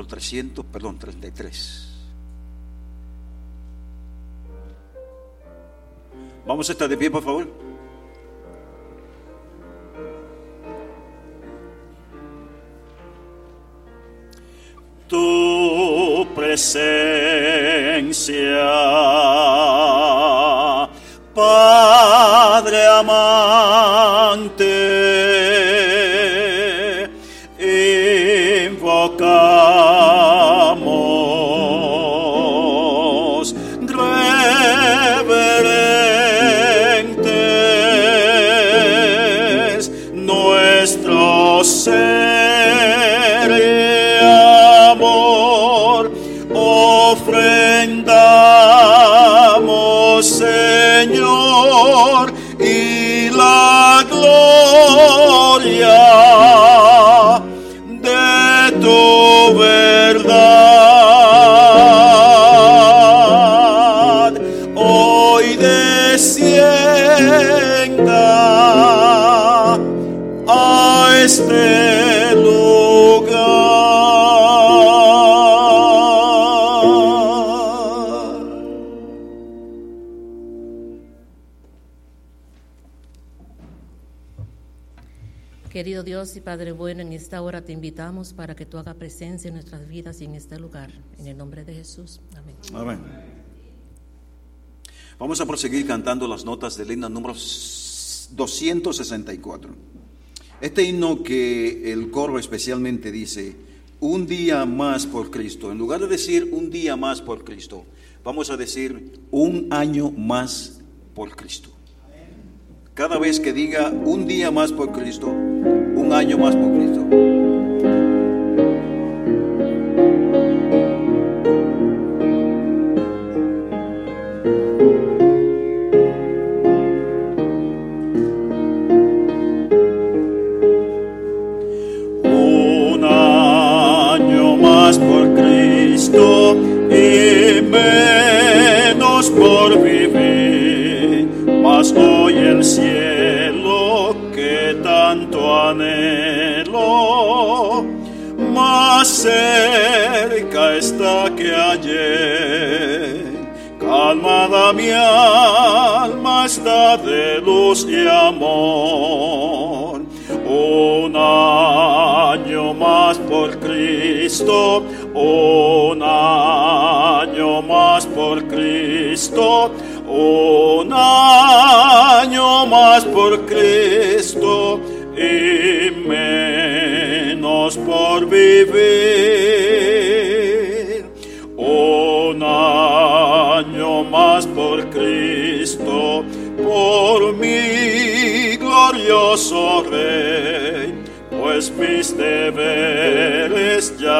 número 300, perdón, 33. Vamos a estar de pie, por favor. Tu presencia, Dios y Padre bueno, en esta hora te invitamos para que tú hagas presencia en nuestras vidas y en este lugar. En el nombre de Jesús. Amén. Amén. Vamos a proseguir cantando las notas del himno número 264. Este himno que el coro especialmente dice, un día más por Cristo. En lugar de decir un día más por Cristo, vamos a decir un año más por Cristo. Cada vez que diga un día más por Cristo, año más por Cristo.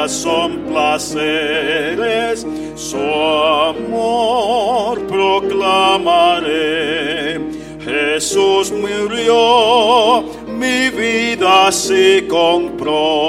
Son placeres, su amor proclamaré. Jesús murió, mi vida se compró.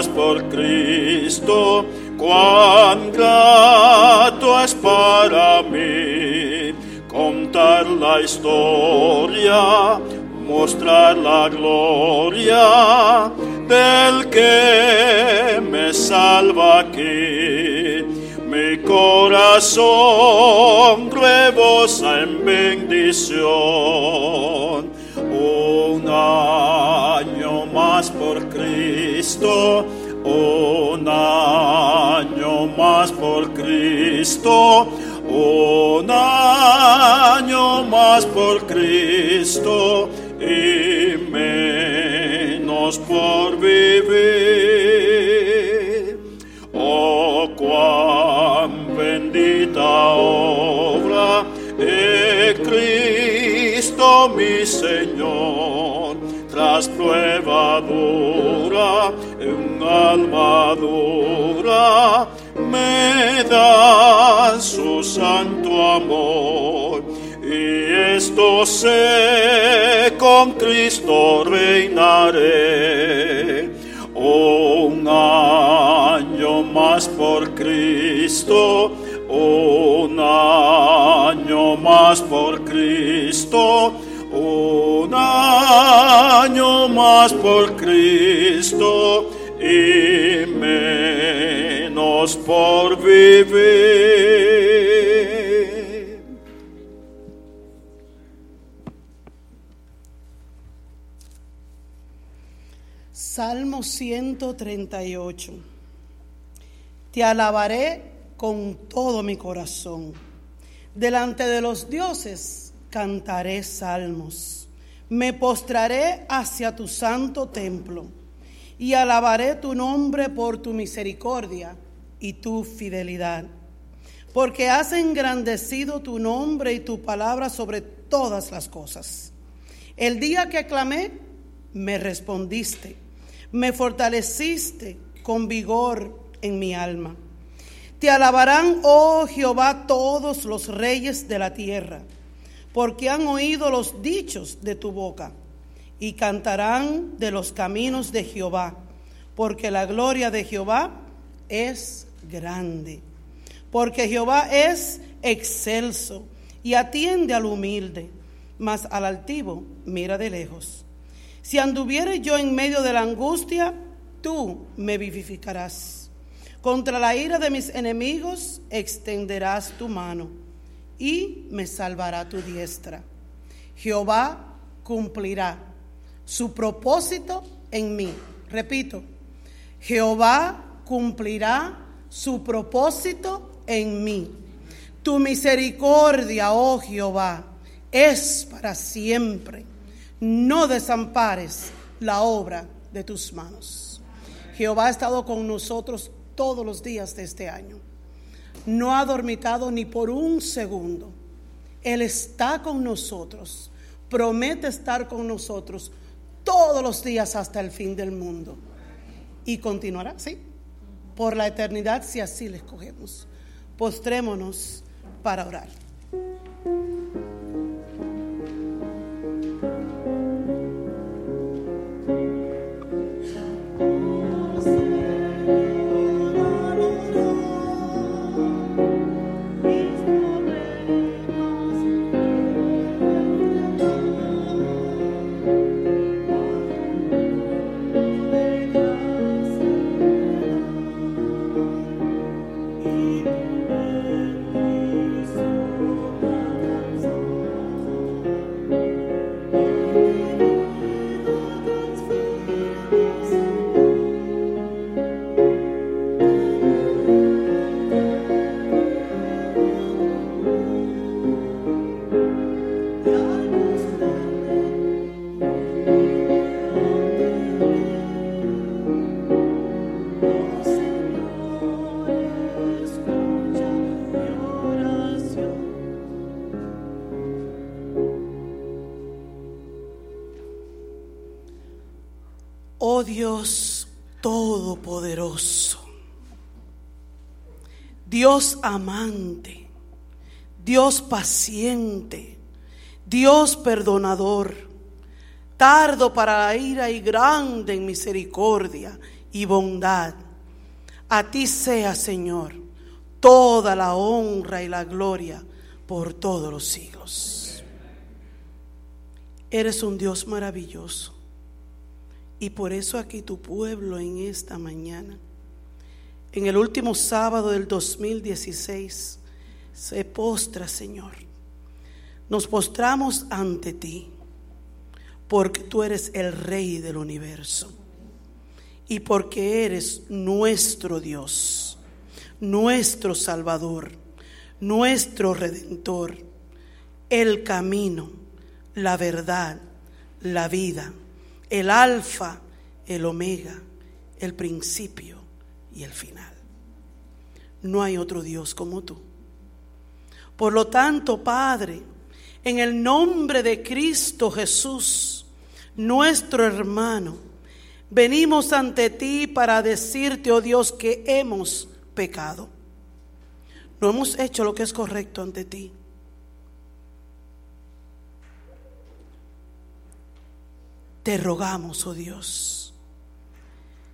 Más por Cristo, cuán grato es para mí contar la historia, mostrar la gloria del que me salva aquí. Mi corazón rebosa en bendición. Un año más por Cristo, un año más por Cristo, un año más por Cristo y menos por vivir. Oh, cuán bendita obra de Cristo mi Señor, tras prueba dura, un alma dura, me da su santo amor. Y esto sé, con Cristo reinaré. Un año más por Cristo, un año más por Cristo, un año más por Cristo y menos por vivir. Salmo 138. Te alabaré con todo mi corazón. Delante de los dioses cantaré salmos. Me postraré hacia tu santo templo y alabaré tu nombre por tu misericordia y tu fidelidad. Porque has engrandecido tu nombre y tu palabra sobre todas las cosas. El día que clamé, me respondiste, me fortaleciste con vigor en mi alma. Te alabarán, oh Jehová, todos los reyes de la tierra, porque han oído los dichos de tu boca y cantarán de los caminos de Jehová, porque la gloria de Jehová es grande. Porque Jehová es excelso y atiende al humilde, mas al altivo mira de lejos. Si anduviere yo en medio de la angustia, tú me vivificarás. Contra la ira de mis enemigos extenderás tu mano y me salvará tu diestra. Jehová cumplirá su propósito en mí. Repito, Jehová cumplirá su propósito en mí. Tu misericordia, oh Jehová, es para siempre. No desampares la obra de tus manos. Jehová ha estado con nosotros todos los días de este año. No ha dormitado ni por un segundo. Él está con nosotros. Promete estar con nosotros todos los días hasta el fin del mundo. Y continuará, ¿sí? Por la eternidad si así le escogemos. Postrémonos para orar. Dios amante, Dios paciente, Dios perdonador, tardo para la ira y grande en misericordia y bondad. A ti sea, Señor, toda la honra y la gloria por todos los siglos. Eres un Dios maravilloso y por eso aquí tu pueblo en esta mañana, en el último sábado del 2016, se postra, Señor. Nos postramos ante ti, porque tú eres el Rey del universo y porque eres nuestro Dios, nuestro Salvador, nuestro Redentor, el camino, la verdad, la vida el alfa, el omega, el principio y el final. No hay otro Dios como tú. Por lo tanto, Padre, en el nombre de Cristo Jesús, nuestro hermano, venimos ante ti para decirte, oh Dios, que hemos pecado. no hemos hecho lo que es correcto ante ti. Te rogamos, oh Dios,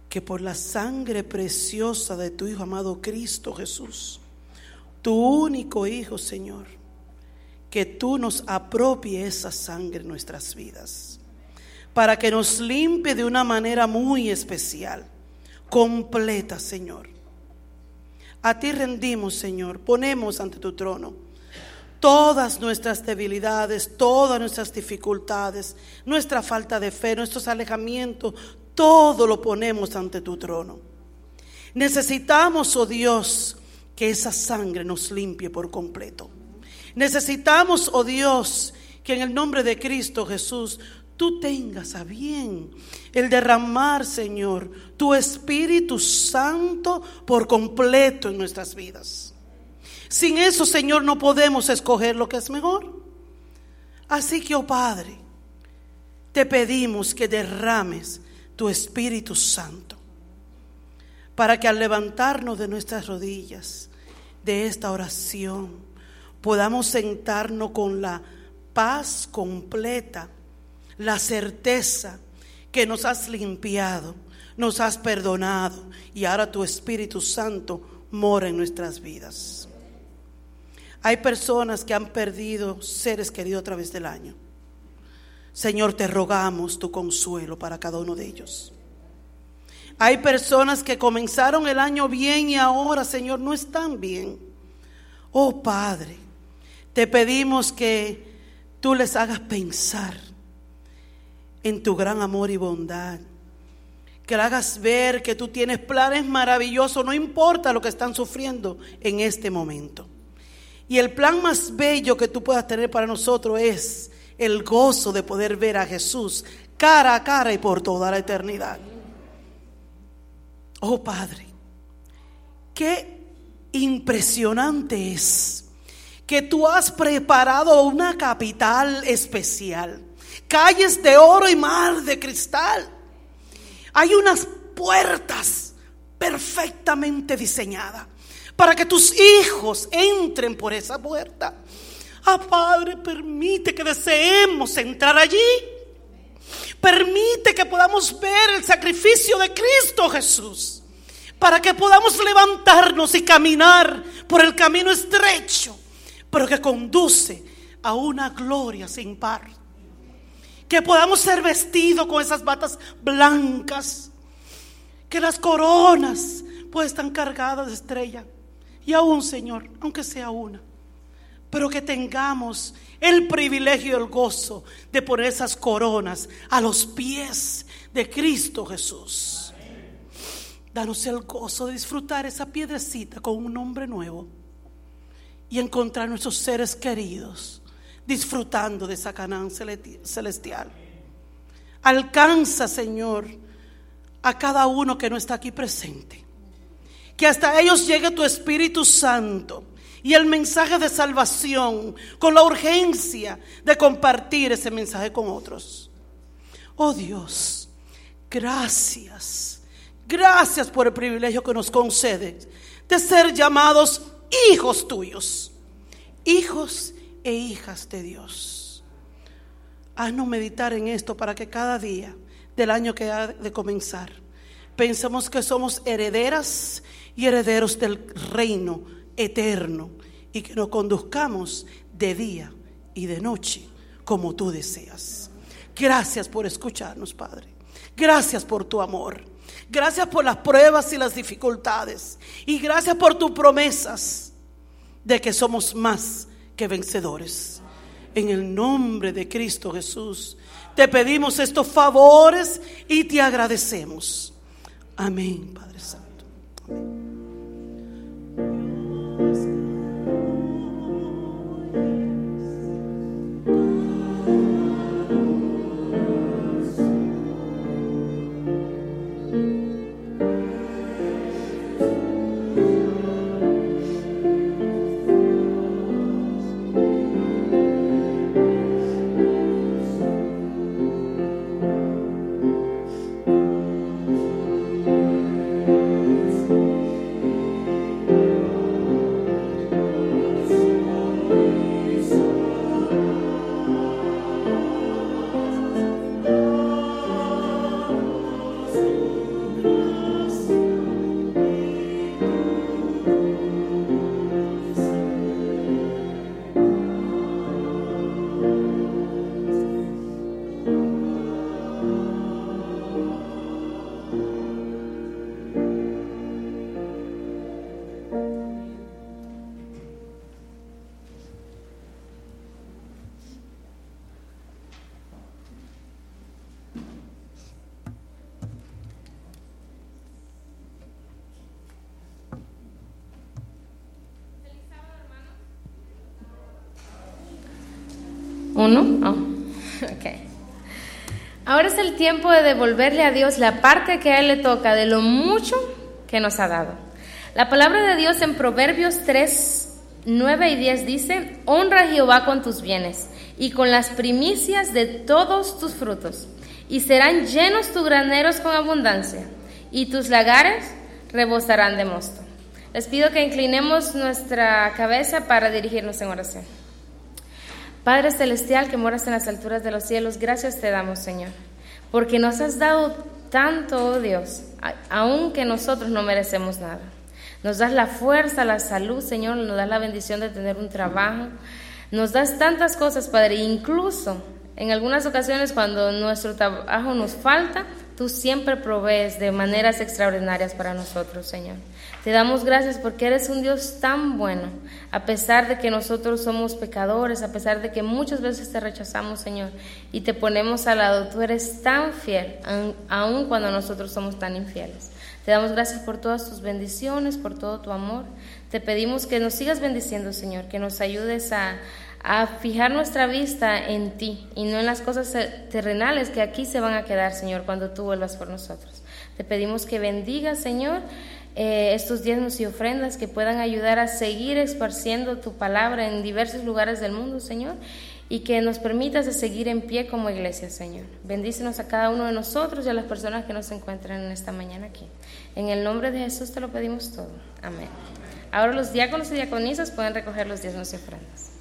que por la sangre preciosa de tu Hijo amado Cristo Jesús, tu único Hijo, Señor, que tú nos apropie esa sangre en nuestras vidas, para que nos limpie de una manera muy especial, completa, Señor. A ti rendimos, Señor, ponemos ante tu trono todas nuestras debilidades, todas nuestras dificultades, nuestra falta de fe, nuestros alejamientos, todo lo ponemos ante tu trono. Necesitamos, oh Dios, que esa sangre nos limpie por completo. Necesitamos, oh Dios, que en el nombre de Cristo Jesús tú tengas a bien el derramar, Señor, tu Espíritu Santo por completo en nuestras vidas. Sin eso, Señor, no podemos escoger lo que es mejor. Así que, oh Padre, te pedimos que derrames tu Espíritu Santo para que al levantarnos de nuestras rodillas de esta oración podamos sentarnos con la paz completa, la certeza que nos has limpiado, nos has perdonado y ahora tu Espíritu Santo mora en nuestras vidas. Hay personas que han perdido seres queridos a través del año. Señor, te rogamos tu consuelo para cada uno de ellos. Hay personas que comenzaron el año bien y ahora, Señor, no están bien. Oh Padre, te pedimos que tú les hagas pensar en tu gran amor y bondad. Que le hagas ver que tú tienes planes maravillosos, no importa lo que están sufriendo en este momento. Y el plan más bello que tú puedas tener para nosotros es el gozo de poder ver a Jesús cara a cara y por toda la eternidad. Oh Padre, qué impresionante es que tú has preparado una capital especial, calles de oro y mar de cristal. Hay unas puertas perfectamente diseñadas para que tus hijos entren por esa puerta. Ah, Padre, permite que deseemos entrar allí. Permite que podamos ver el sacrificio de Cristo Jesús. Para que podamos levantarnos y caminar por el camino estrecho, pero que conduce a una gloria sin par. Que podamos ser vestidos con esas batas blancas. Que las coronas pues están cargadas de estrella y aún, Señor, aunque sea una, pero que tengamos el privilegio y el gozo de poner esas coronas a los pies de Cristo Jesús. Danos el gozo de disfrutar esa piedrecita con un nombre nuevo y encontrar nuestros seres queridos disfrutando de esa Canaán celestial. Alcanza, Señor, a cada uno que no está aquí presente que hasta ellos llegue tu Espíritu Santo y el mensaje de salvación con la urgencia de compartir ese mensaje con otros. Oh Dios, gracias, gracias por el privilegio que nos concede de ser llamados hijos tuyos, hijos e hijas de Dios. Haznos meditar en esto para que cada día del año que ha de comenzar pensemos que somos herederas y herederos del reino eterno y que nos conduzcamos de día y de noche como tú deseas. Gracias por escucharnos, Padre. Gracias por tu amor. Gracias por las pruebas y las dificultades. Y gracias por tus promesas de que somos más que vencedores. En el nombre de Cristo Jesús, te pedimos estos favores y te agradecemos. Amén, Padre Santo. Amén. Uno. Oh. ok. Ahora es el tiempo de devolverle a Dios la parte que a Él le toca de lo mucho que nos ha dado. La palabra de Dios en Proverbios 3, 9 y 10 dice, honra a Jehová con tus bienes y con las primicias de todos tus frutos, y serán llenos tus graneros con abundancia, y tus lagares rebosarán de mosto. Les pido que inclinemos nuestra cabeza para dirigirnos en oración. Padre Celestial que moras en las alturas de los cielos, gracias te damos, Señor, porque nos has dado tanto, oh Dios, aunque nosotros no merecemos nada. Nos das la fuerza, la salud, Señor, nos das la bendición de tener un trabajo. Nos das tantas cosas, Padre, incluso en algunas ocasiones cuando nuestro trabajo nos falta, tú siempre provees de maneras extraordinarias para nosotros, Señor. Te damos gracias porque eres un Dios tan bueno, a pesar de que nosotros somos pecadores, a pesar de que muchas veces te rechazamos, Señor, y te ponemos al lado. Tú eres tan fiel, aun cuando nosotros somos tan infieles. Te damos gracias por todas tus bendiciones, por todo tu amor. Te pedimos que nos sigas bendiciendo, Señor, que nos ayudes a, a fijar nuestra vista en ti y no en las cosas terrenales que aquí se van a quedar, Señor, cuando tú vuelvas por nosotros. Te pedimos que bendigas, Señor, eh, estos diezmos y ofrendas que puedan ayudar a seguir esparciendo tu palabra en diversos lugares del mundo, Señor, y que nos permitas seguir en pie como iglesia, Señor. Bendícenos a cada uno de nosotros y a las personas que nos encuentran en esta mañana aquí. En el nombre de Jesús te lo pedimos todo. Amén. Ahora los diáconos y diaconisas pueden recoger los diezmos y ofrendas.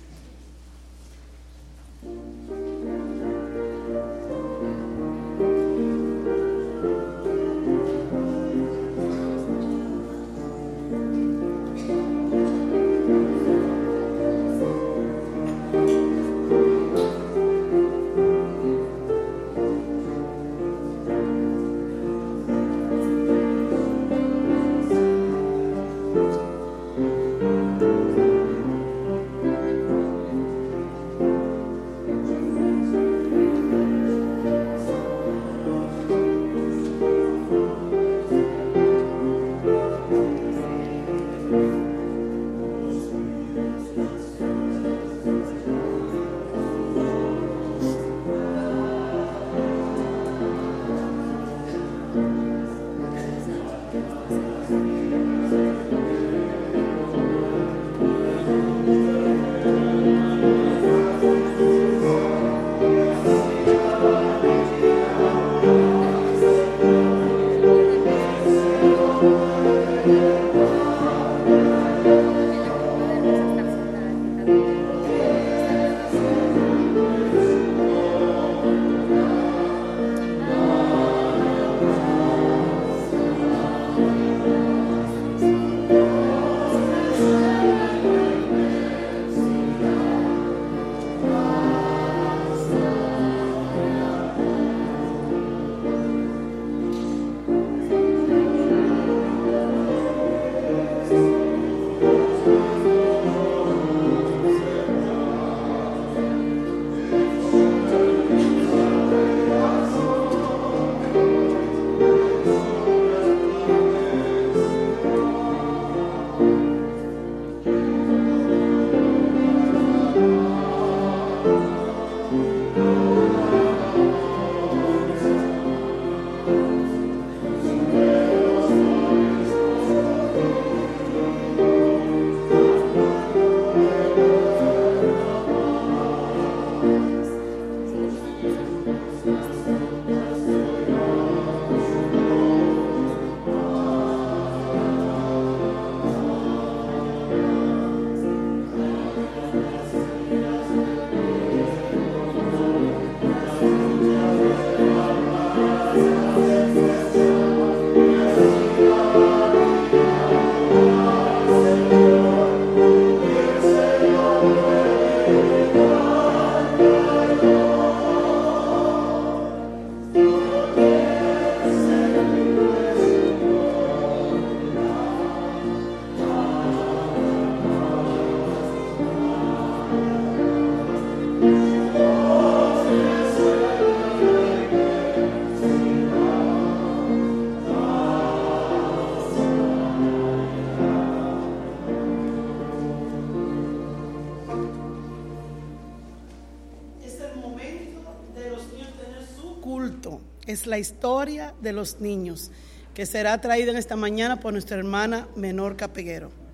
La historia de los niños, que será traída en esta mañana por nuestra hermana Menor Capeguero.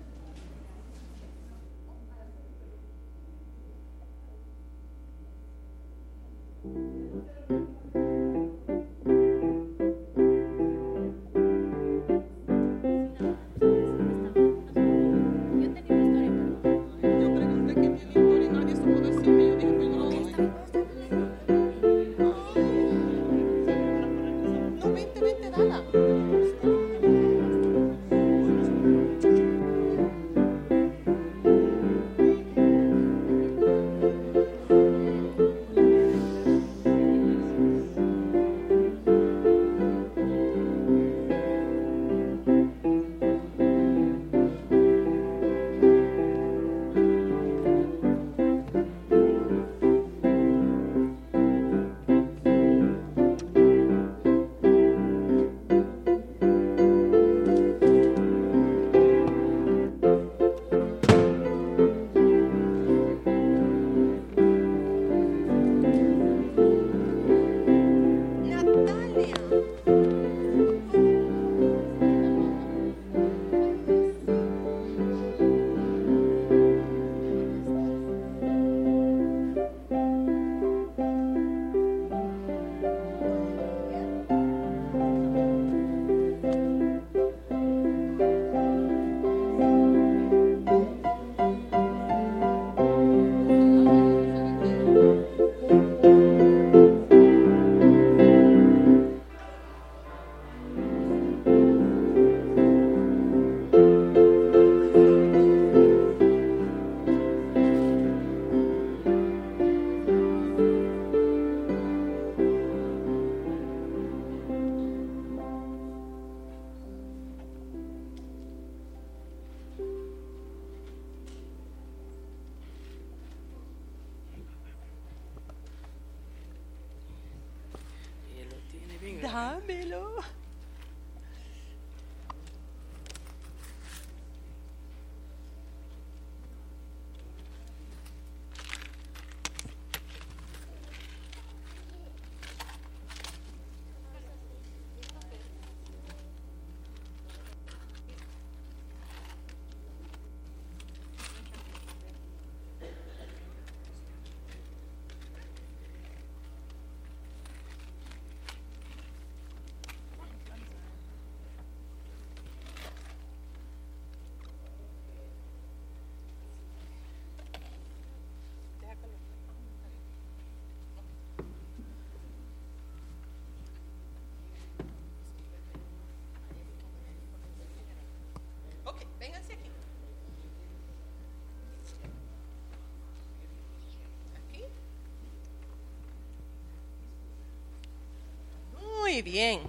Muy bien.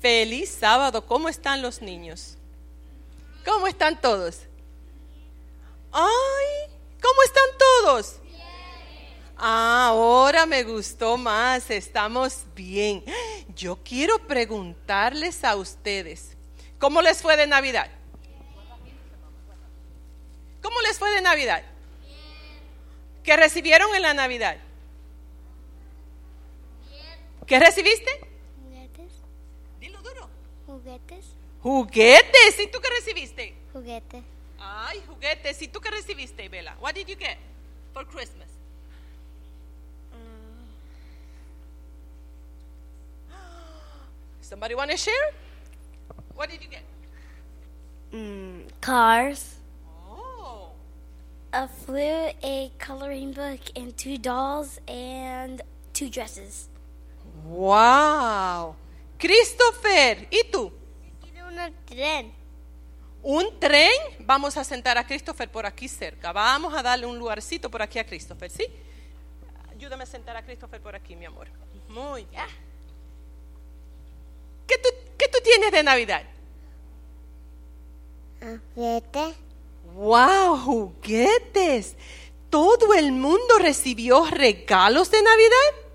Feliz sábado. ¿Cómo están los niños? ¿Cómo están todos? ¡Ay! ¿Cómo están todos? Ah, ahora me gustó más, estamos bien. Yo quiero preguntarles a ustedes, ¿cómo les fue de Navidad? ¿Cómo les fue de Navidad? ¿Qué recibieron en la Navidad? ¿Qué recibiste? Juguetes, Dilo duro. juguetes, Juguetes. ¿Y tú qué recibiste? juguete. Ay, juguetes. ¿Y tú qué recibiste, Bella? What did you get for Christmas? Somebody want to share? What did you get? Mm, cars, Oh, a flute, a coloring book, and two dolls and two dresses. wow. Christopher, ¿y tú? Quiero un tren. ¿Un tren? Vamos a sentar a Christopher por aquí cerca. Vamos a darle un lugarcito por aquí a Christopher, ¿sí? Ayúdame a sentar a Christopher por aquí, mi amor. Muy bien. ¿Qué tú, qué tú tienes de Navidad? Juguete. ¡Wow! Juguetes. ¿Todo el mundo recibió regalos de Navidad?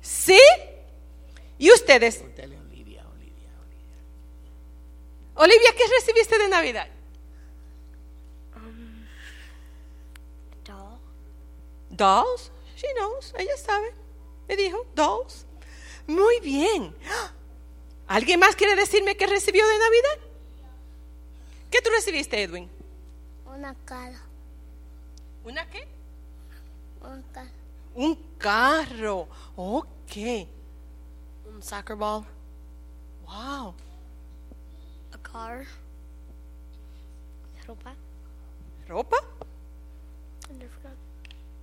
¿Sí? ¿Y ustedes? Olivia, ¿qué recibiste de Navidad? Doll. Dolls. She knows. Ella sabe. Me dijo, dolls. Muy bien. ¿Alguien más quiere decirme qué recibió de Navidad? ¿Qué tú recibiste, Edwin? Una cara. ¿Una qué? Un ca- Un carro. Ok. Soccer ball. Wow. A car. Ropa. ¿Ropa?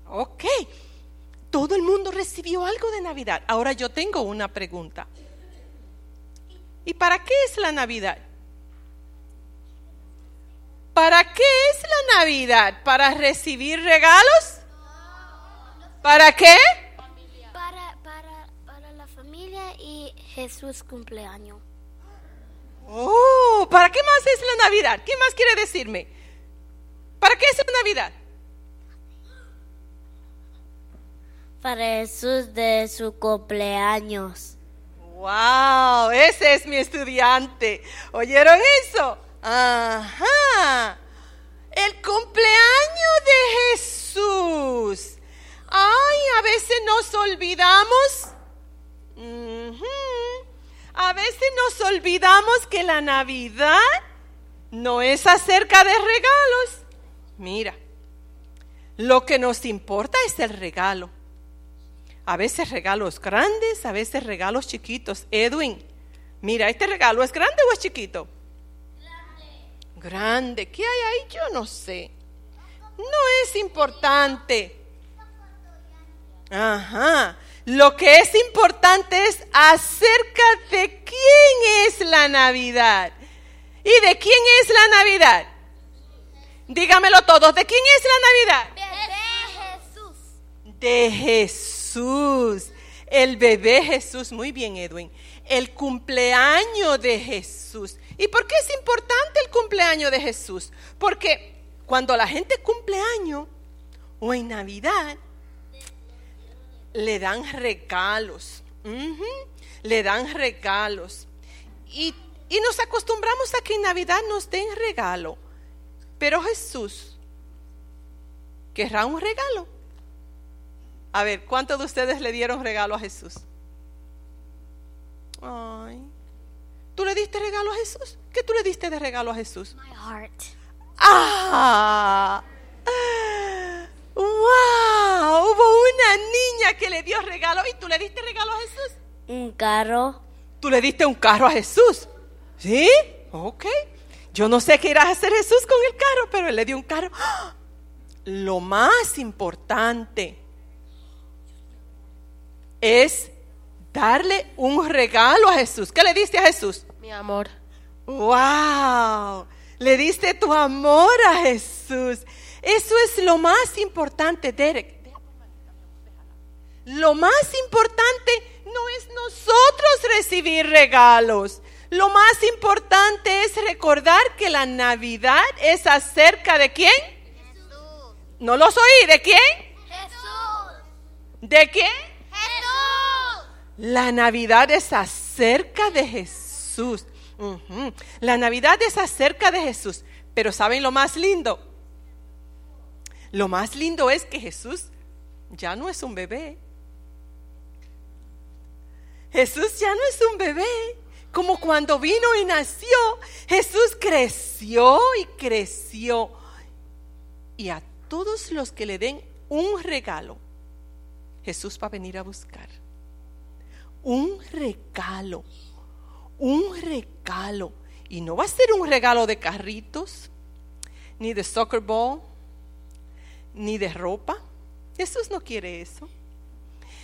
Ok. Todo el mundo recibió algo de Navidad. Ahora yo tengo una pregunta. ¿Y para qué es la Navidad? ¿Para qué es la Navidad? ¿Para recibir regalos? ¿Para qué? Jesús cumpleaños. Oh, ¿para qué más es la Navidad? ¿Qué más quiere decirme? ¿Para qué es la Navidad? Para Jesús de su cumpleaños. Wow, ese es mi estudiante. ¿Oyeron eso? Ajá. El cumpleaños de Jesús. Ay, a veces nos olvidamos. Nos olvidamos que la Navidad no es acerca de regalos. Mira, lo que nos importa es el regalo. A veces regalos grandes, a veces regalos chiquitos. Edwin, mira, ¿este regalo es grande o es chiquito? Grande. Grande. ¿Qué hay ahí? Yo no sé. No es importante. Ajá. Lo que es importante es acerca de quién es la Navidad. ¿Y de quién es la Navidad? Dígamelo todos. ¿De quién es la Navidad? Bebé Jesús. de Jesús. El bebé Jesús, muy bien Edwin. El cumpleaños de Jesús. ¿Y por qué es importante el cumpleaños de Jesús? Porque cuando la gente cumple año o en Navidad, le dan regalos. Le dan regalos. Y, y nos acostumbramos a que en Navidad nos den regalo. Pero Jesús querrá un regalo. A ver, ¿cuántos de ustedes le dieron regalo a Jesús? Ay. ¿Tú le diste regalo a Jesús? ¿Qué tú le diste de regalo a Jesús? My heart. ¡Ah! ¡Wow! Hubo una niña que le dio regalo y tú le diste regalo a Jesús. Un carro. Tú le diste un carro a Jesús. ¿Sí? Ok. Yo no sé qué irá a hacer Jesús con el carro, pero él le dio un carro. ¡Ah! Lo más importante es darle un regalo a Jesús. ¿Qué le diste a Jesús? Mi amor. ¡Wow! Le diste tu amor a Jesús. Eso es lo más importante, Derek. Lo más importante no es nosotros recibir regalos. Lo más importante es recordar que la Navidad es acerca de quién. No los oí. ¿De quién? Jesús. ¿De quién? Jesús. La Navidad es acerca de Jesús. La Navidad es acerca de Jesús. Pero ¿saben lo más lindo? Lo más lindo es que Jesús ya no es un bebé. Jesús ya no es un bebé. Como cuando vino y nació, Jesús creció y creció. Y a todos los que le den un regalo, Jesús va a venir a buscar un regalo, un regalo. Y no va a ser un regalo de carritos, ni de soccer ball, ni de ropa. Jesús no quiere eso.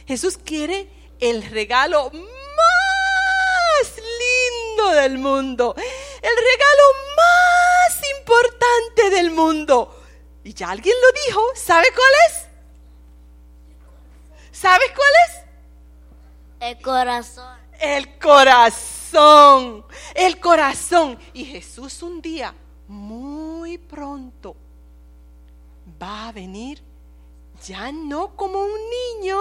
Jesús quiere el regalo más lindo del mundo, el regalo más importante del mundo. Y ya alguien lo dijo, ¿sabe cuál es? ¿Sabes cuál es? El corazón. El corazón, el corazón. Y Jesús un día, muy pronto, va a venir ya no como un niño,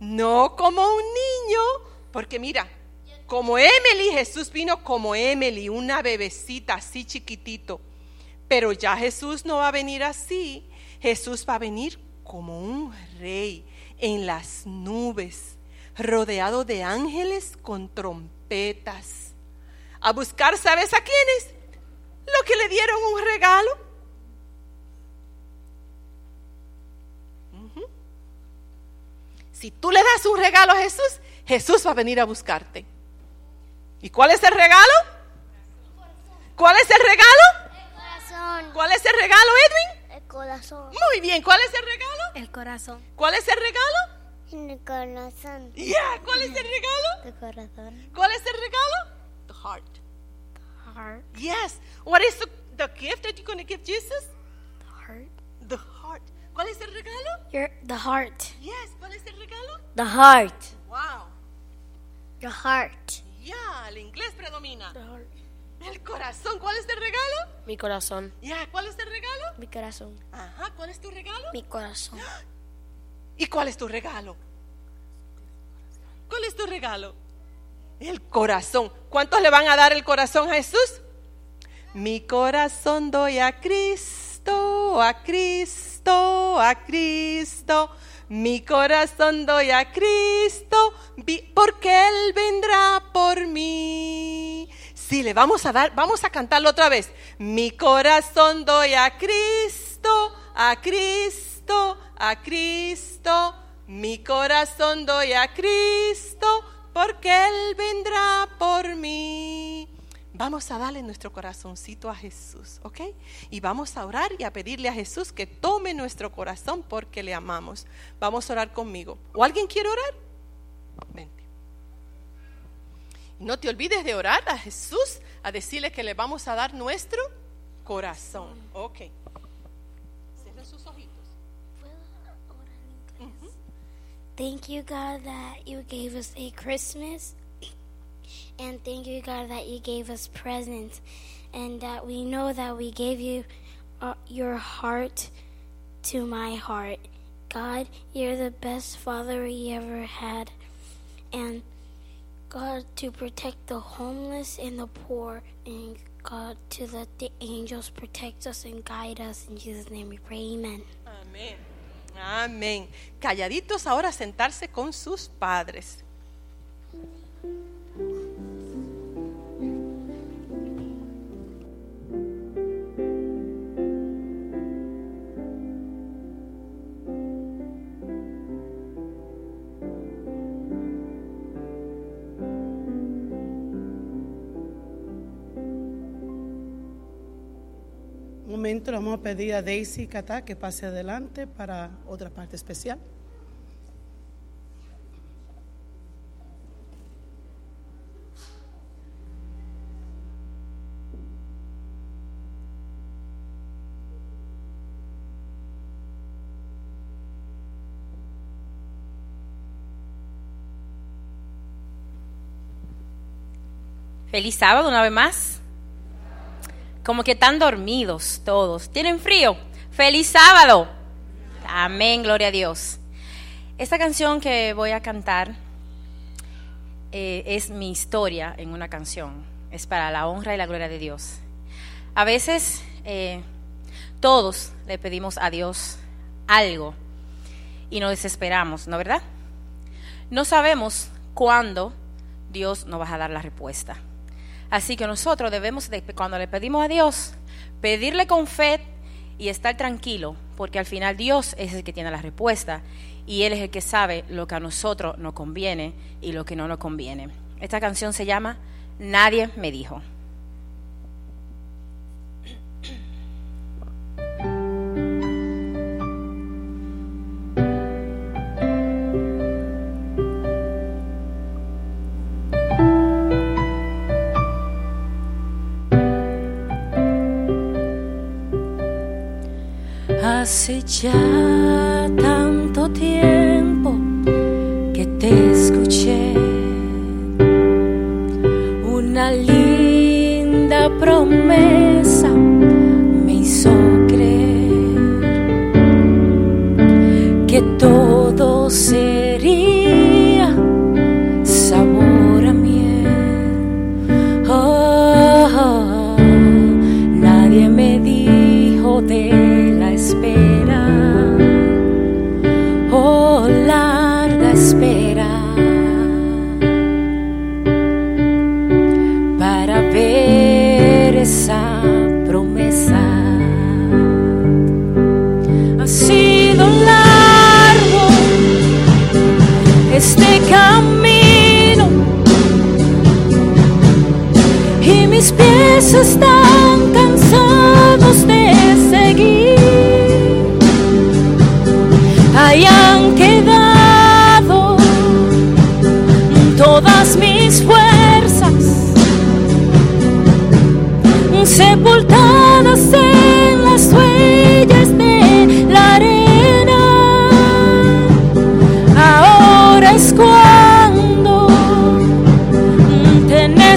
no como un niño, porque mira, como Emily, Jesús vino como Emily, una bebecita así chiquitito. Pero ya Jesús no va a venir así, Jesús va a venir como un rey en las nubes rodeado de ángeles con trompetas. A buscar, ¿sabes a quiénes? Lo que le dieron un regalo. Si tú le das un regalo a Jesús, Jesús va a venir a buscarte. ¿Y cuál es el regalo? ¿Cuál es el regalo? Corazón. ¿Cuál es el regalo, Edwin? El corazón. Muy bien, ¿cuál es el regalo? El corazón. ¿Cuál es el regalo? El corazón. Yeah, ¿cuál es el regalo? El corazón. ¿Cuál es el regalo? The heart. Heart. Yes. What is the, the gift that you're going to give Jesus? The heart. The heart. ¿Cuál es el regalo? Your the heart. Yes, ¿cuál es el regalo? The heart. Wow. The heart. Yeah, el inglés predomina. The heart. El corazón, ¿cuál es el regalo? Mi corazón. Yeah, ¿cuál es el regalo? Mi corazón. Ajá, ¿cuál es tu regalo? Mi corazón. ¿Y cuál es tu regalo? ¿Cuál es tu regalo? El corazón. ¿Cuántos le van a dar el corazón a Jesús? Mi corazón doy a Cristo, a Cristo, a Cristo. Mi corazón doy a Cristo, porque Él vendrá por mí. Sí, le vamos a dar, vamos a cantarlo otra vez. Mi corazón doy a Cristo, a Cristo, a Cristo. Mi corazón doy a Cristo, porque Él vendrá por mí. Vamos a darle nuestro corazoncito a Jesús, ¿ok? Y vamos a orar y a pedirle a Jesús que tome nuestro corazón porque le amamos. Vamos a orar conmigo. ¿O alguien quiere orar? Vente. No te olvides de orar a Jesús, a decirle que le vamos a dar nuestro corazón. Ok. Cierren sus ojitos. Thank you, God, that you gave us a Christmas. And thank you, God, that you gave us presents. And that we know that we gave you uh, your heart to my heart. God, you're the best father we ever had. And God, to protect the homeless and the poor. And God, to let the angels protect us and guide us. In Jesus' name we pray, amen. Amén. Amén. Calladitos ahora sentarse con sus padres. Vamos a pedir a Daisy Catá que pase adelante para otra parte especial. Feliz sábado una vez más. Como que están dormidos todos. ¿Tienen frío? Feliz sábado. Amén, gloria a Dios. Esta canción que voy a cantar eh, es mi historia en una canción. Es para la honra y la gloria de Dios. A veces eh, todos le pedimos a Dios algo y nos desesperamos, ¿no verdad? No sabemos cuándo Dios nos va a dar la respuesta. Así que nosotros debemos, de, cuando le pedimos a Dios, pedirle con fe y estar tranquilo, porque al final Dios es el que tiene la respuesta y Él es el que sabe lo que a nosotros nos conviene y lo que no nos conviene. Esta canción se llama Nadie me dijo. Hace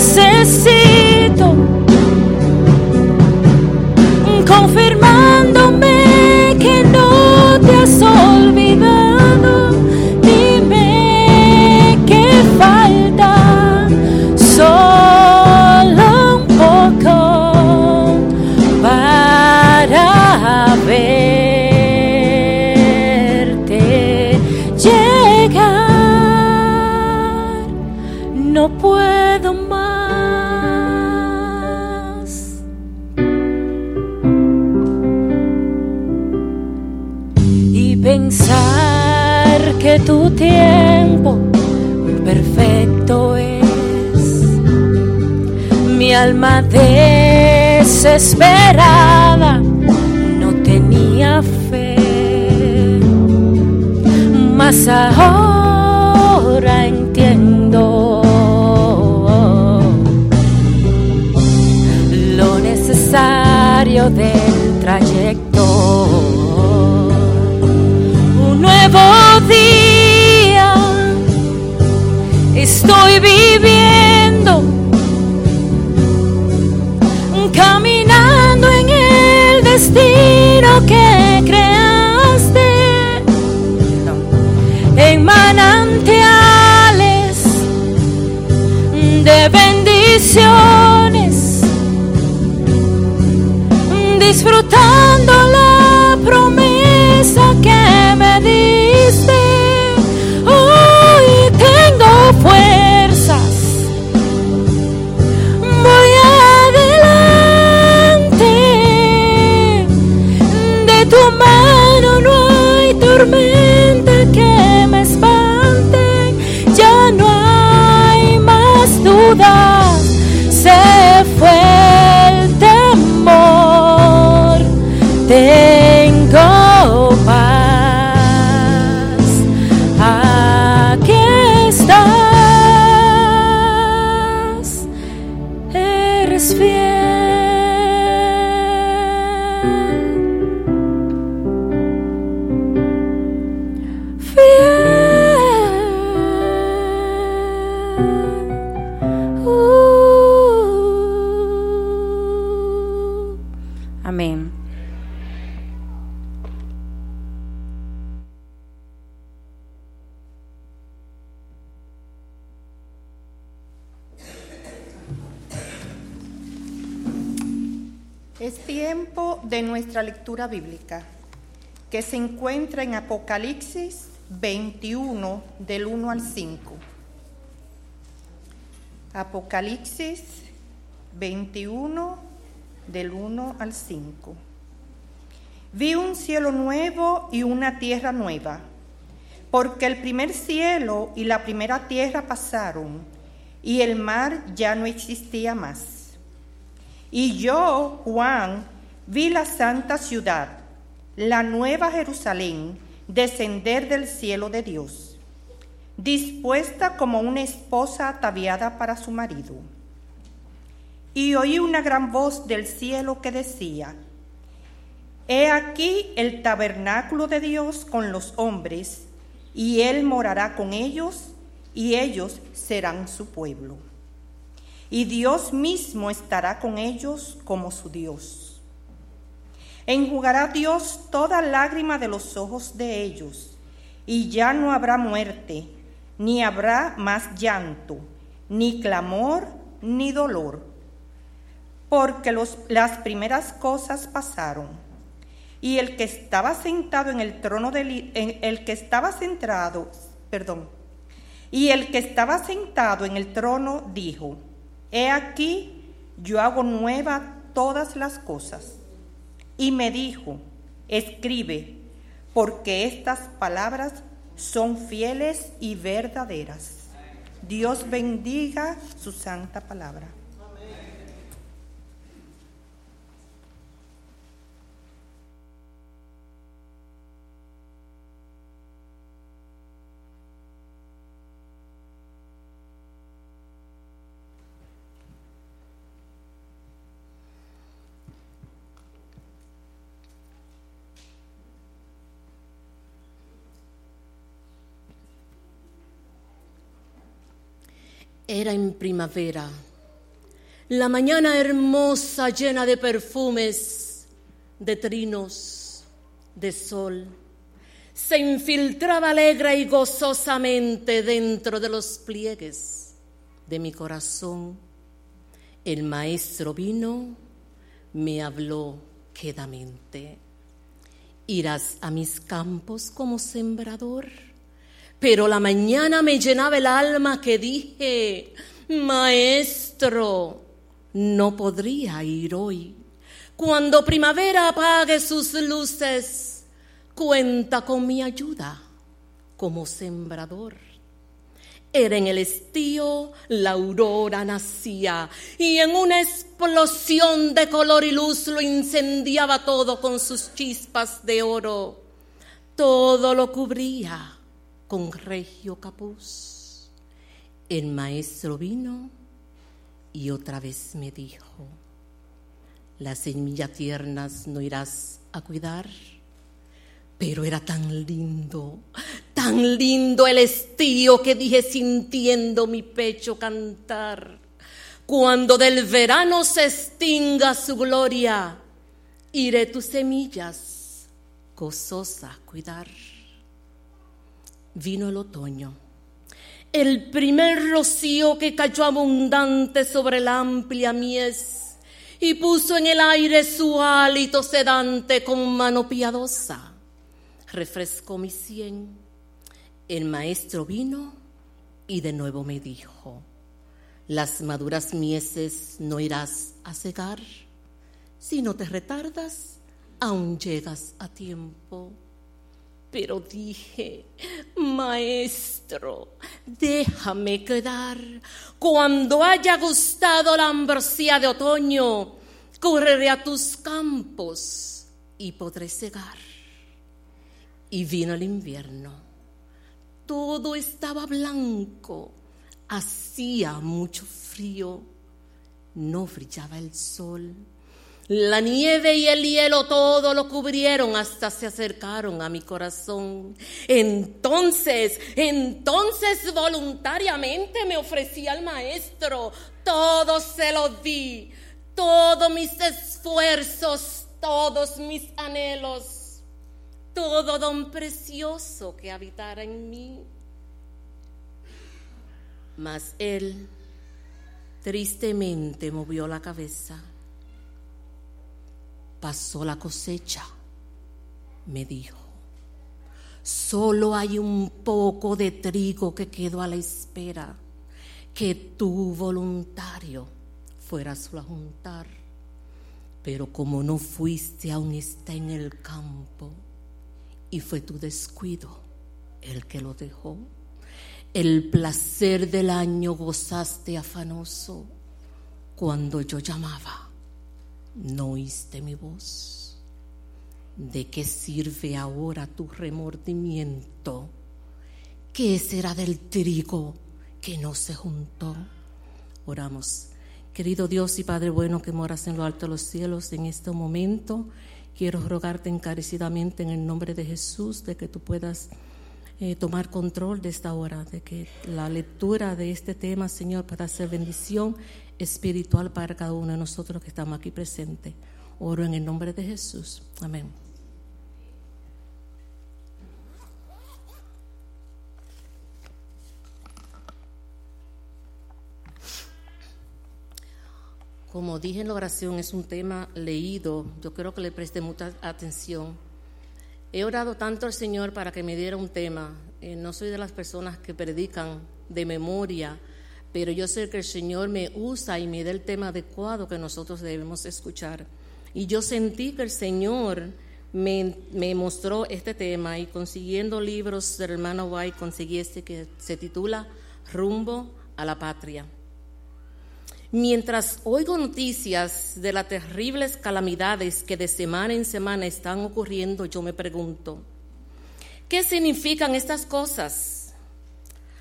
te lectura bíblica, que se encuentra en Apocalipsis 21, del 1 al 5. Apocalipsis 21, del 1 al 5. Vi un cielo nuevo y una tierra nueva, porque el primer cielo y la primera tierra pasaron, y el mar ya no existía más. Y yo, Juan, vi la santa ciudad, la nueva Jerusalén, descender del cielo de Dios, dispuesta como una esposa ataviada para su marido. Y oí una gran voz del cielo que decía, He aquí el tabernáculo de Dios con los hombres, y Él morará con ellos, y ellos serán su pueblo y Dios mismo estará con ellos como su Dios. Enjugará Dios toda lágrima de los ojos de ellos, y ya no habrá muerte, ni habrá más llanto, ni clamor, ni dolor, porque las primeras cosas pasaron. Y el que estaba sentado en el trono del que estaba centrado, perdón, y el que estaba sentado en el trono dijo: He aquí, yo hago nueva todas las cosas. Y me dijo, escribe, porque estas palabras son fieles y verdaderas. Dios bendiga su santa palabra. Era en primavera, la mañana hermosa llena de perfumes, de trinos, de sol. Se infiltraba alegre y gozosamente dentro de los pliegues de mi corazón. El maestro vino, me habló quedamente. Irás a mis campos como sembrador. Pero la mañana me llenaba el alma que dije, Maestro, no podría ir hoy. Cuando primavera apague sus luces, cuenta con mi ayuda como sembrador. Era en el estío, la aurora nacía y en una explosión de color y luz lo incendiaba todo con sus chispas de oro. Todo lo cubría con regio capuz. El maestro vino y otra vez me dijo, las semillas tiernas no irás a cuidar. Pero era tan lindo, tan lindo el estío que dije sintiendo mi pecho cantar. Cuando del verano se extinga su gloria, iré tus semillas gozosa a cuidar. Vino el otoño, el primer rocío que cayó abundante sobre la amplia mies y puso en el aire su hálito sedante con mano piadosa refrescó mi sien. El maestro vino y de nuevo me dijo, las maduras mieses no irás a cegar. Si no te retardas, aún llegas a tiempo. Pero dije, maestro, déjame quedar. Cuando haya gustado la ambrosía de otoño, correré a tus campos y podré cegar. Y vino el invierno. Todo estaba blanco. Hacía mucho frío. No brillaba el sol. La nieve y el hielo todo lo cubrieron hasta se acercaron a mi corazón. Entonces, entonces voluntariamente me ofrecí al maestro. Todo se lo di. Todos mis esfuerzos, todos mis anhelos todo don precioso que habitara en mí. Mas él tristemente movió la cabeza. Pasó la cosecha, me dijo. Solo hay un poco de trigo que quedó a la espera que tu voluntario fueras a juntar. Pero como no fuiste, aún está en el campo y fue tu descuido el que lo dejó. El placer del año gozaste afanoso. Cuando yo llamaba, no oíste mi voz. ¿De qué sirve ahora tu remordimiento? ¿Qué será del trigo que no se juntó? Oramos. Querido Dios y Padre bueno que moras en lo alto de los cielos, en este momento Quiero rogarte encarecidamente en el nombre de Jesús de que tú puedas eh, tomar control de esta hora, de que la lectura de este tema, Señor, pueda ser bendición espiritual para cada uno de nosotros que estamos aquí presentes. Oro en el nombre de Jesús. Amén. Como dije en la oración, es un tema leído. Yo creo que le preste mucha atención. He orado tanto al Señor para que me diera un tema. Eh, no soy de las personas que predican de memoria, pero yo sé que el Señor me usa y me da el tema adecuado que nosotros debemos escuchar. Y yo sentí que el Señor me, me mostró este tema y consiguiendo libros del hermano White conseguí este que se titula Rumbo a la Patria. Mientras oigo noticias de las terribles calamidades que de semana en semana están ocurriendo, yo me pregunto, ¿qué significan estas cosas?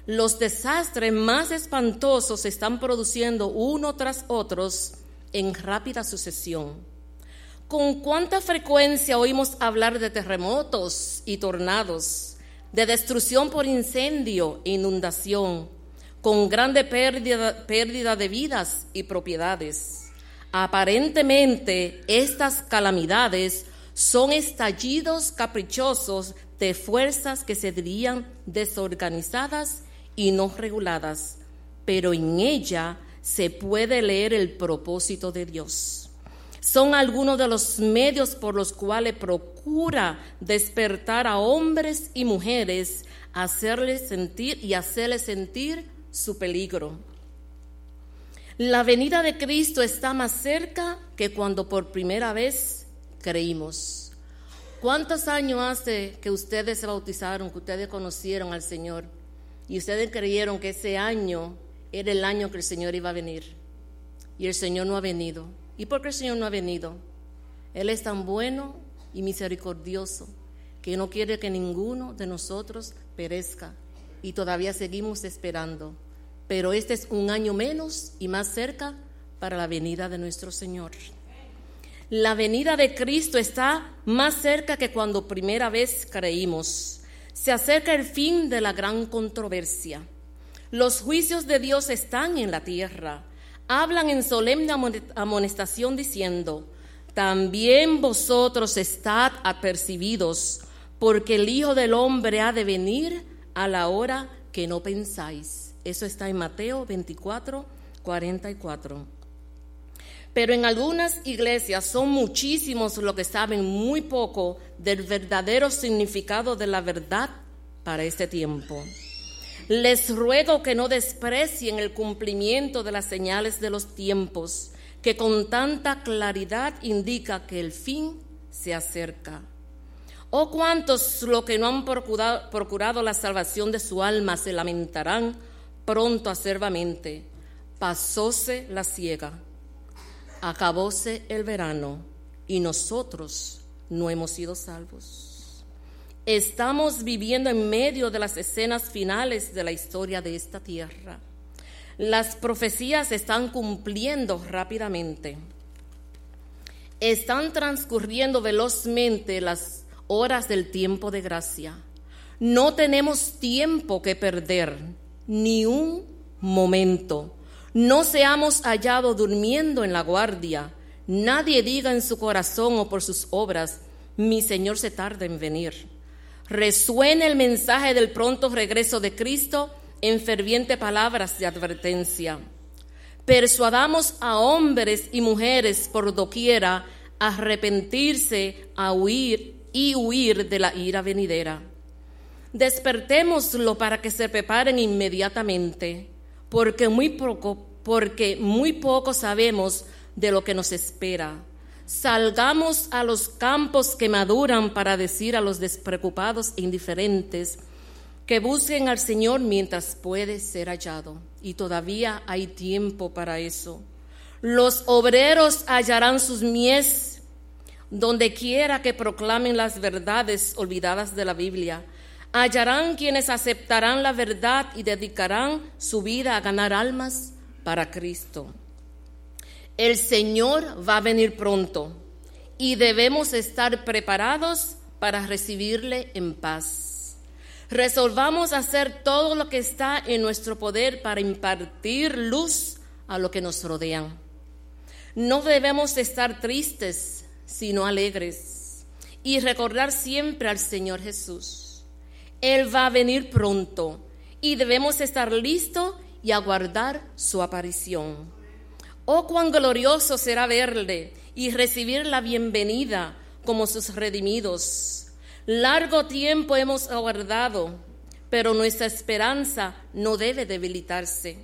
Los desastres más espantosos se están produciendo uno tras otros en rápida sucesión. ¿Con cuánta frecuencia oímos hablar de terremotos y tornados, de destrucción por incendio e inundación? con grande pérdida, pérdida de vidas y propiedades. Aparentemente, estas calamidades son estallidos caprichosos de fuerzas que se dirían desorganizadas y no reguladas, pero en ella se puede leer el propósito de Dios. Son algunos de los medios por los cuales procura despertar a hombres y mujeres, hacerles sentir y hacerles sentir su peligro. La venida de Cristo está más cerca que cuando por primera vez creímos. ¿Cuántos años hace que ustedes se bautizaron, que ustedes conocieron al Señor y ustedes creyeron que ese año era el año que el Señor iba a venir? Y el Señor no ha venido. ¿Y por qué el Señor no ha venido? Él es tan bueno y misericordioso que no quiere que ninguno de nosotros perezca y todavía seguimos esperando. Pero este es un año menos y más cerca para la venida de nuestro Señor. La venida de Cristo está más cerca que cuando primera vez creímos. Se acerca el fin de la gran controversia. Los juicios de Dios están en la tierra. Hablan en solemne amonestación diciendo, también vosotros estad apercibidos, porque el Hijo del Hombre ha de venir a la hora que no pensáis. Eso está en Mateo 24, 44. Pero en algunas iglesias son muchísimos los que saben muy poco del verdadero significado de la verdad para este tiempo. Les ruego que no desprecien el cumplimiento de las señales de los tiempos, que con tanta claridad indica que el fin se acerca. Oh, cuántos los que no han procurado, procurado la salvación de su alma se lamentarán pronto acervamente. Pasóse la ciega acabóse el verano y nosotros no hemos sido salvos. Estamos viviendo en medio de las escenas finales de la historia de esta tierra. Las profecías están cumpliendo rápidamente. Están transcurriendo velozmente las horas del tiempo de gracia. No tenemos tiempo que perder, ni un momento no seamos hallados durmiendo en la guardia. Nadie diga en su corazón o por sus obras, mi Señor se tarda en venir. Resuene el mensaje del pronto regreso de Cristo en ferviente palabras de advertencia. Persuadamos a hombres y mujeres por doquiera a arrepentirse, a huir y huir de la ira venidera. Despertémoslo para que se preparen inmediatamente porque muy poco, porque muy poco sabemos de lo que nos espera. Salgamos a los campos que maduran para decir a los despreocupados e indiferentes que busquen al Señor mientras puede ser hallado. Y todavía hay tiempo para eso. Los obreros hallarán sus mies donde quiera que proclamen las verdades olvidadas de la Biblia hallarán quienes aceptarán la verdad y dedicarán su vida a ganar almas para Cristo. El Señor va a venir pronto y debemos estar preparados para recibirle en paz. Resolvamos hacer todo lo que está en nuestro poder para impartir luz a lo que nos rodean. No debemos estar tristes, sino alegres y recordar siempre al Señor Jesús. Él va a venir pronto y debemos estar listos y aguardar su aparición. Oh, cuán glorioso será verle y recibir la bienvenida como sus redimidos. Largo tiempo hemos aguardado, pero nuestra esperanza no debe debilitarse.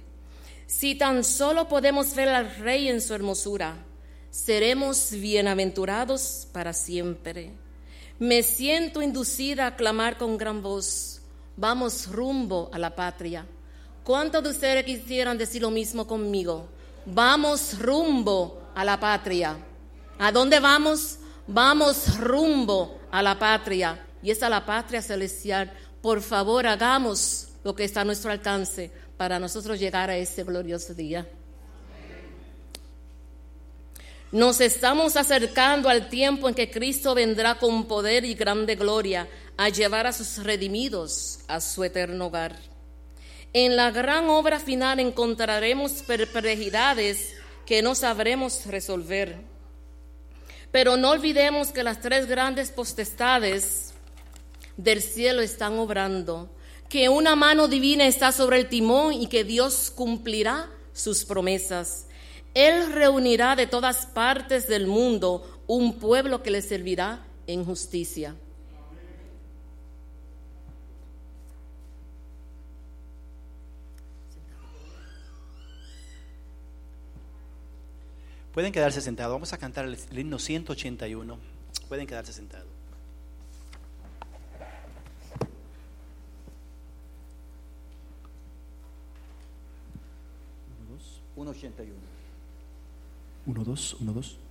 Si tan solo podemos ver al Rey en su hermosura, seremos bienaventurados para siempre. Me siento inducida a clamar con gran voz, vamos rumbo a la patria. ¿Cuántos de ustedes quisieran decir lo mismo conmigo? Vamos rumbo a la patria. ¿A dónde vamos? Vamos rumbo a la patria. Y es a la patria celestial. Por favor, hagamos lo que está a nuestro alcance para nosotros llegar a ese glorioso día. Nos estamos acercando al tiempo en que Cristo vendrá con poder y grande gloria a llevar a sus redimidos a su eterno hogar. En la gran obra final encontraremos perplejidades que no sabremos resolver. Pero no olvidemos que las tres grandes potestades del cielo están obrando, que una mano divina está sobre el timón y que Dios cumplirá sus promesas. Él reunirá de todas partes del mundo un pueblo que le servirá en justicia. Pueden quedarse sentados. Vamos a cantar el, himno 181. Pueden quedarse sentados. 181. 1, 2, 1, 2.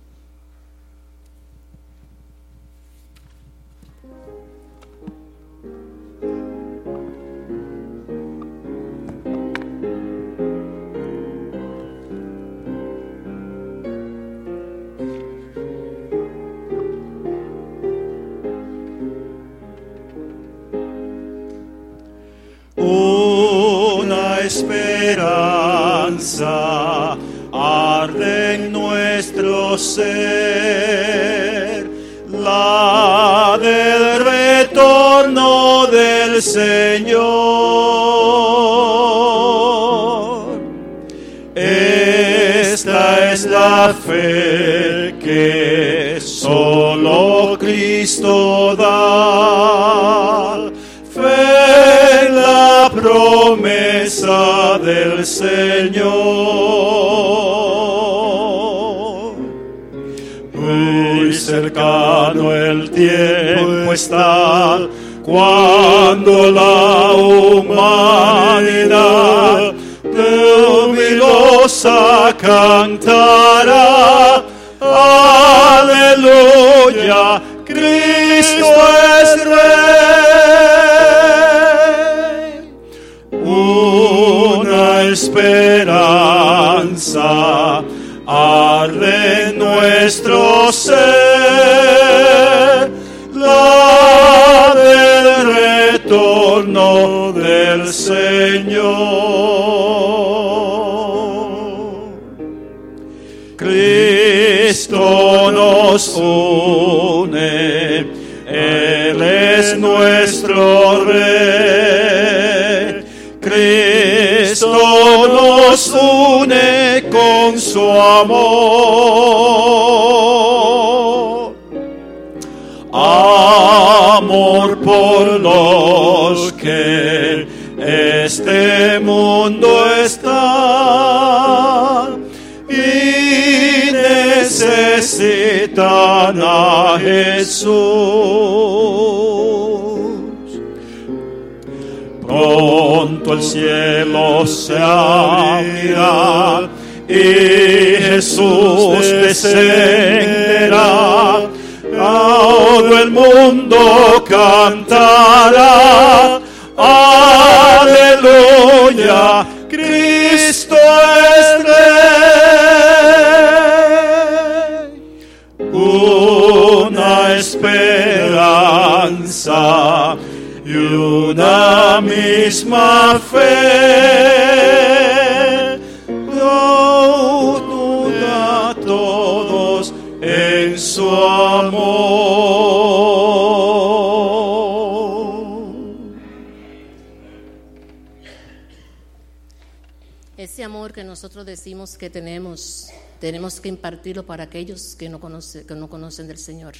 Que nosotros decimos que tenemos, tenemos que impartirlo para aquellos que no, conoce- que no conocen del Señor.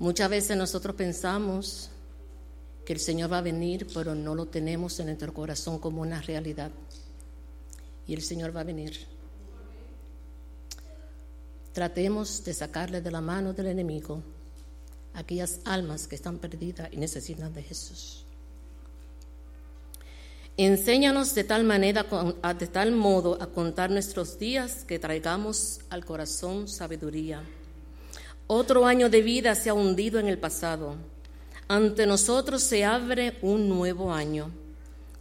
Muchas veces nosotros pensamos que el Señor va a venir, pero no lo tenemos en nuestro corazón como una realidad. Y el Señor va a venir. Tratemos de sacarle de la mano del enemigo aquellas almas que están perdidas y necesitan de Jesús. Enséñanos de tal manera, de tal modo a contar nuestros días que traigamos al corazón sabiduría. Otro año de vida se ha hundido en el pasado. Ante nosotros se abre un nuevo año.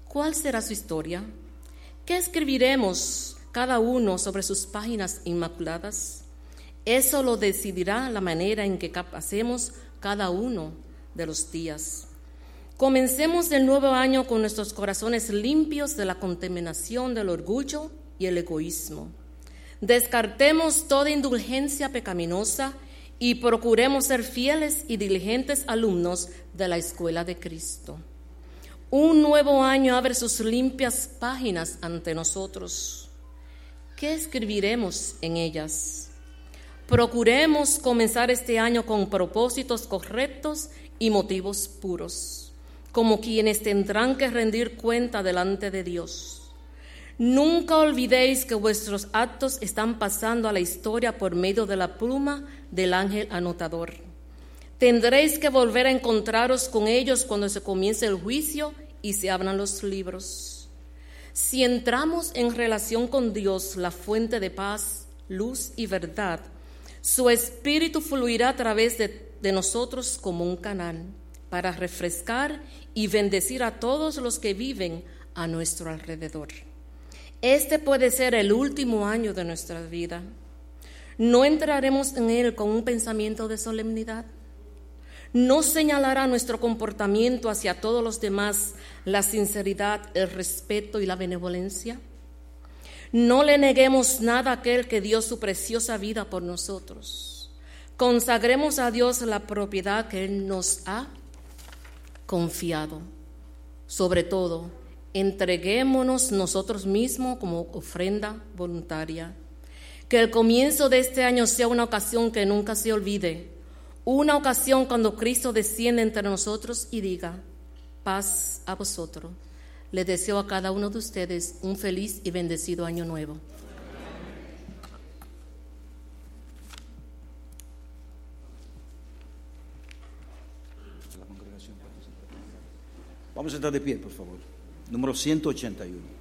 ¿Cuál será su historia? ¿Qué escribiremos cada uno sobre sus páginas inmaculadas? Eso lo decidirá la manera en que pasemos cada uno de los días. Comencemos el nuevo año con nuestros corazones limpios de la contaminación del orgullo y el egoísmo. Descartemos toda indulgencia pecaminosa y procuremos ser fieles y diligentes alumnos de la escuela de Cristo. Un nuevo año abre sus limpias páginas ante nosotros. ¿Qué escribiremos en ellas? Procuremos comenzar este año con propósitos correctos y motivos puros, como quienes tendrán que rendir cuenta delante de Dios. Nunca olvidéis que vuestros actos están pasando a la historia por medio de la pluma del ángel anotador. Tendréis que volver a encontraros con ellos cuando se comience el juicio y se abran los libros. Si entramos en relación con Dios, la fuente de paz, luz y verdad, su espíritu fluirá a través de, de nosotros como un canal para refrescar y bendecir a todos los que viven a nuestro alrededor. Este puede ser el último año de nuestra vida. No entraremos en él con un pensamiento de solemnidad. No señalará nuestro comportamiento hacia todos los demás la sinceridad, el respeto y la benevolencia. No le neguemos nada a aquel que dio su preciosa vida por nosotros. Consagremos a Dios la propiedad que Él nos ha confiado. Sobre todo, entreguémonos nosotros mismos como ofrenda voluntaria. Que el comienzo de este año sea una ocasión que nunca se olvide, una ocasión cuando Cristo desciende entre nosotros y diga, paz a vosotros. Le deseo a cada uno de ustedes un feliz y bendecido año nuevo. Vamos a estar de pie, por favor. Número 181.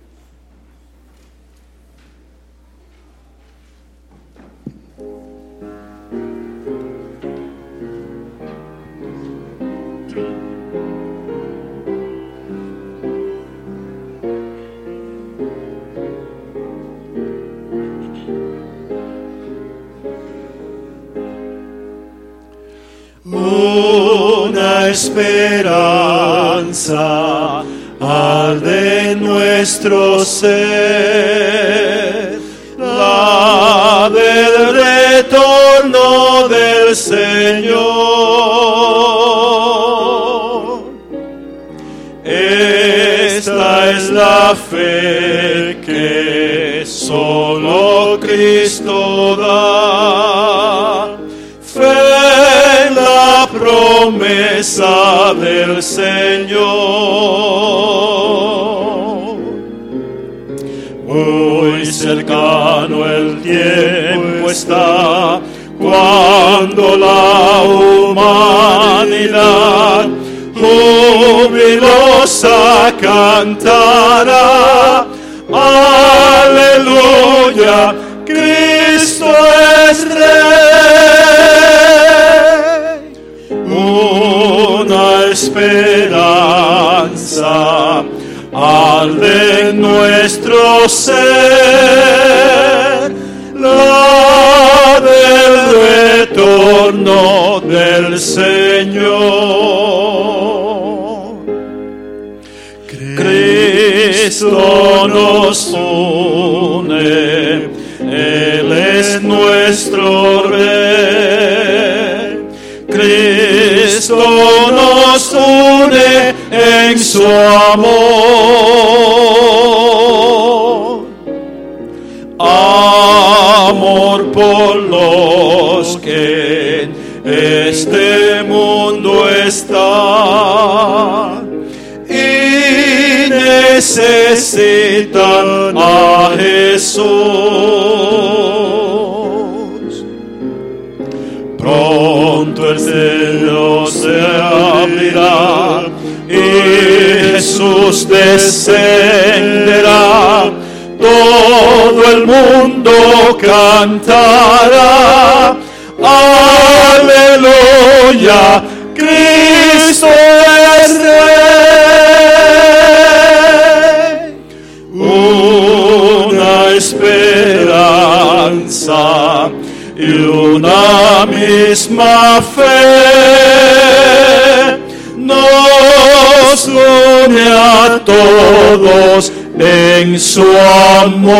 Una esperanza arde en nuestro ser, la del retorno del Señor. Esta es la fe que solo Cristo da. Promesa del Señor. Muy cercano el tiempo está cuando la humanidad jubilosa cantará. En nuestro ser, la del retorno del Señor. Cristo nos une, Él es nuestro Rey. Cristo nos une en su amor. Amor por los que en este mundo están necesitan a Jesús. Pronto el Jesús descenderá. Todo el mundo cantará. Aleluya, Cristo es Rey. Una esperanza y una misma fe nos une a todos en su amor.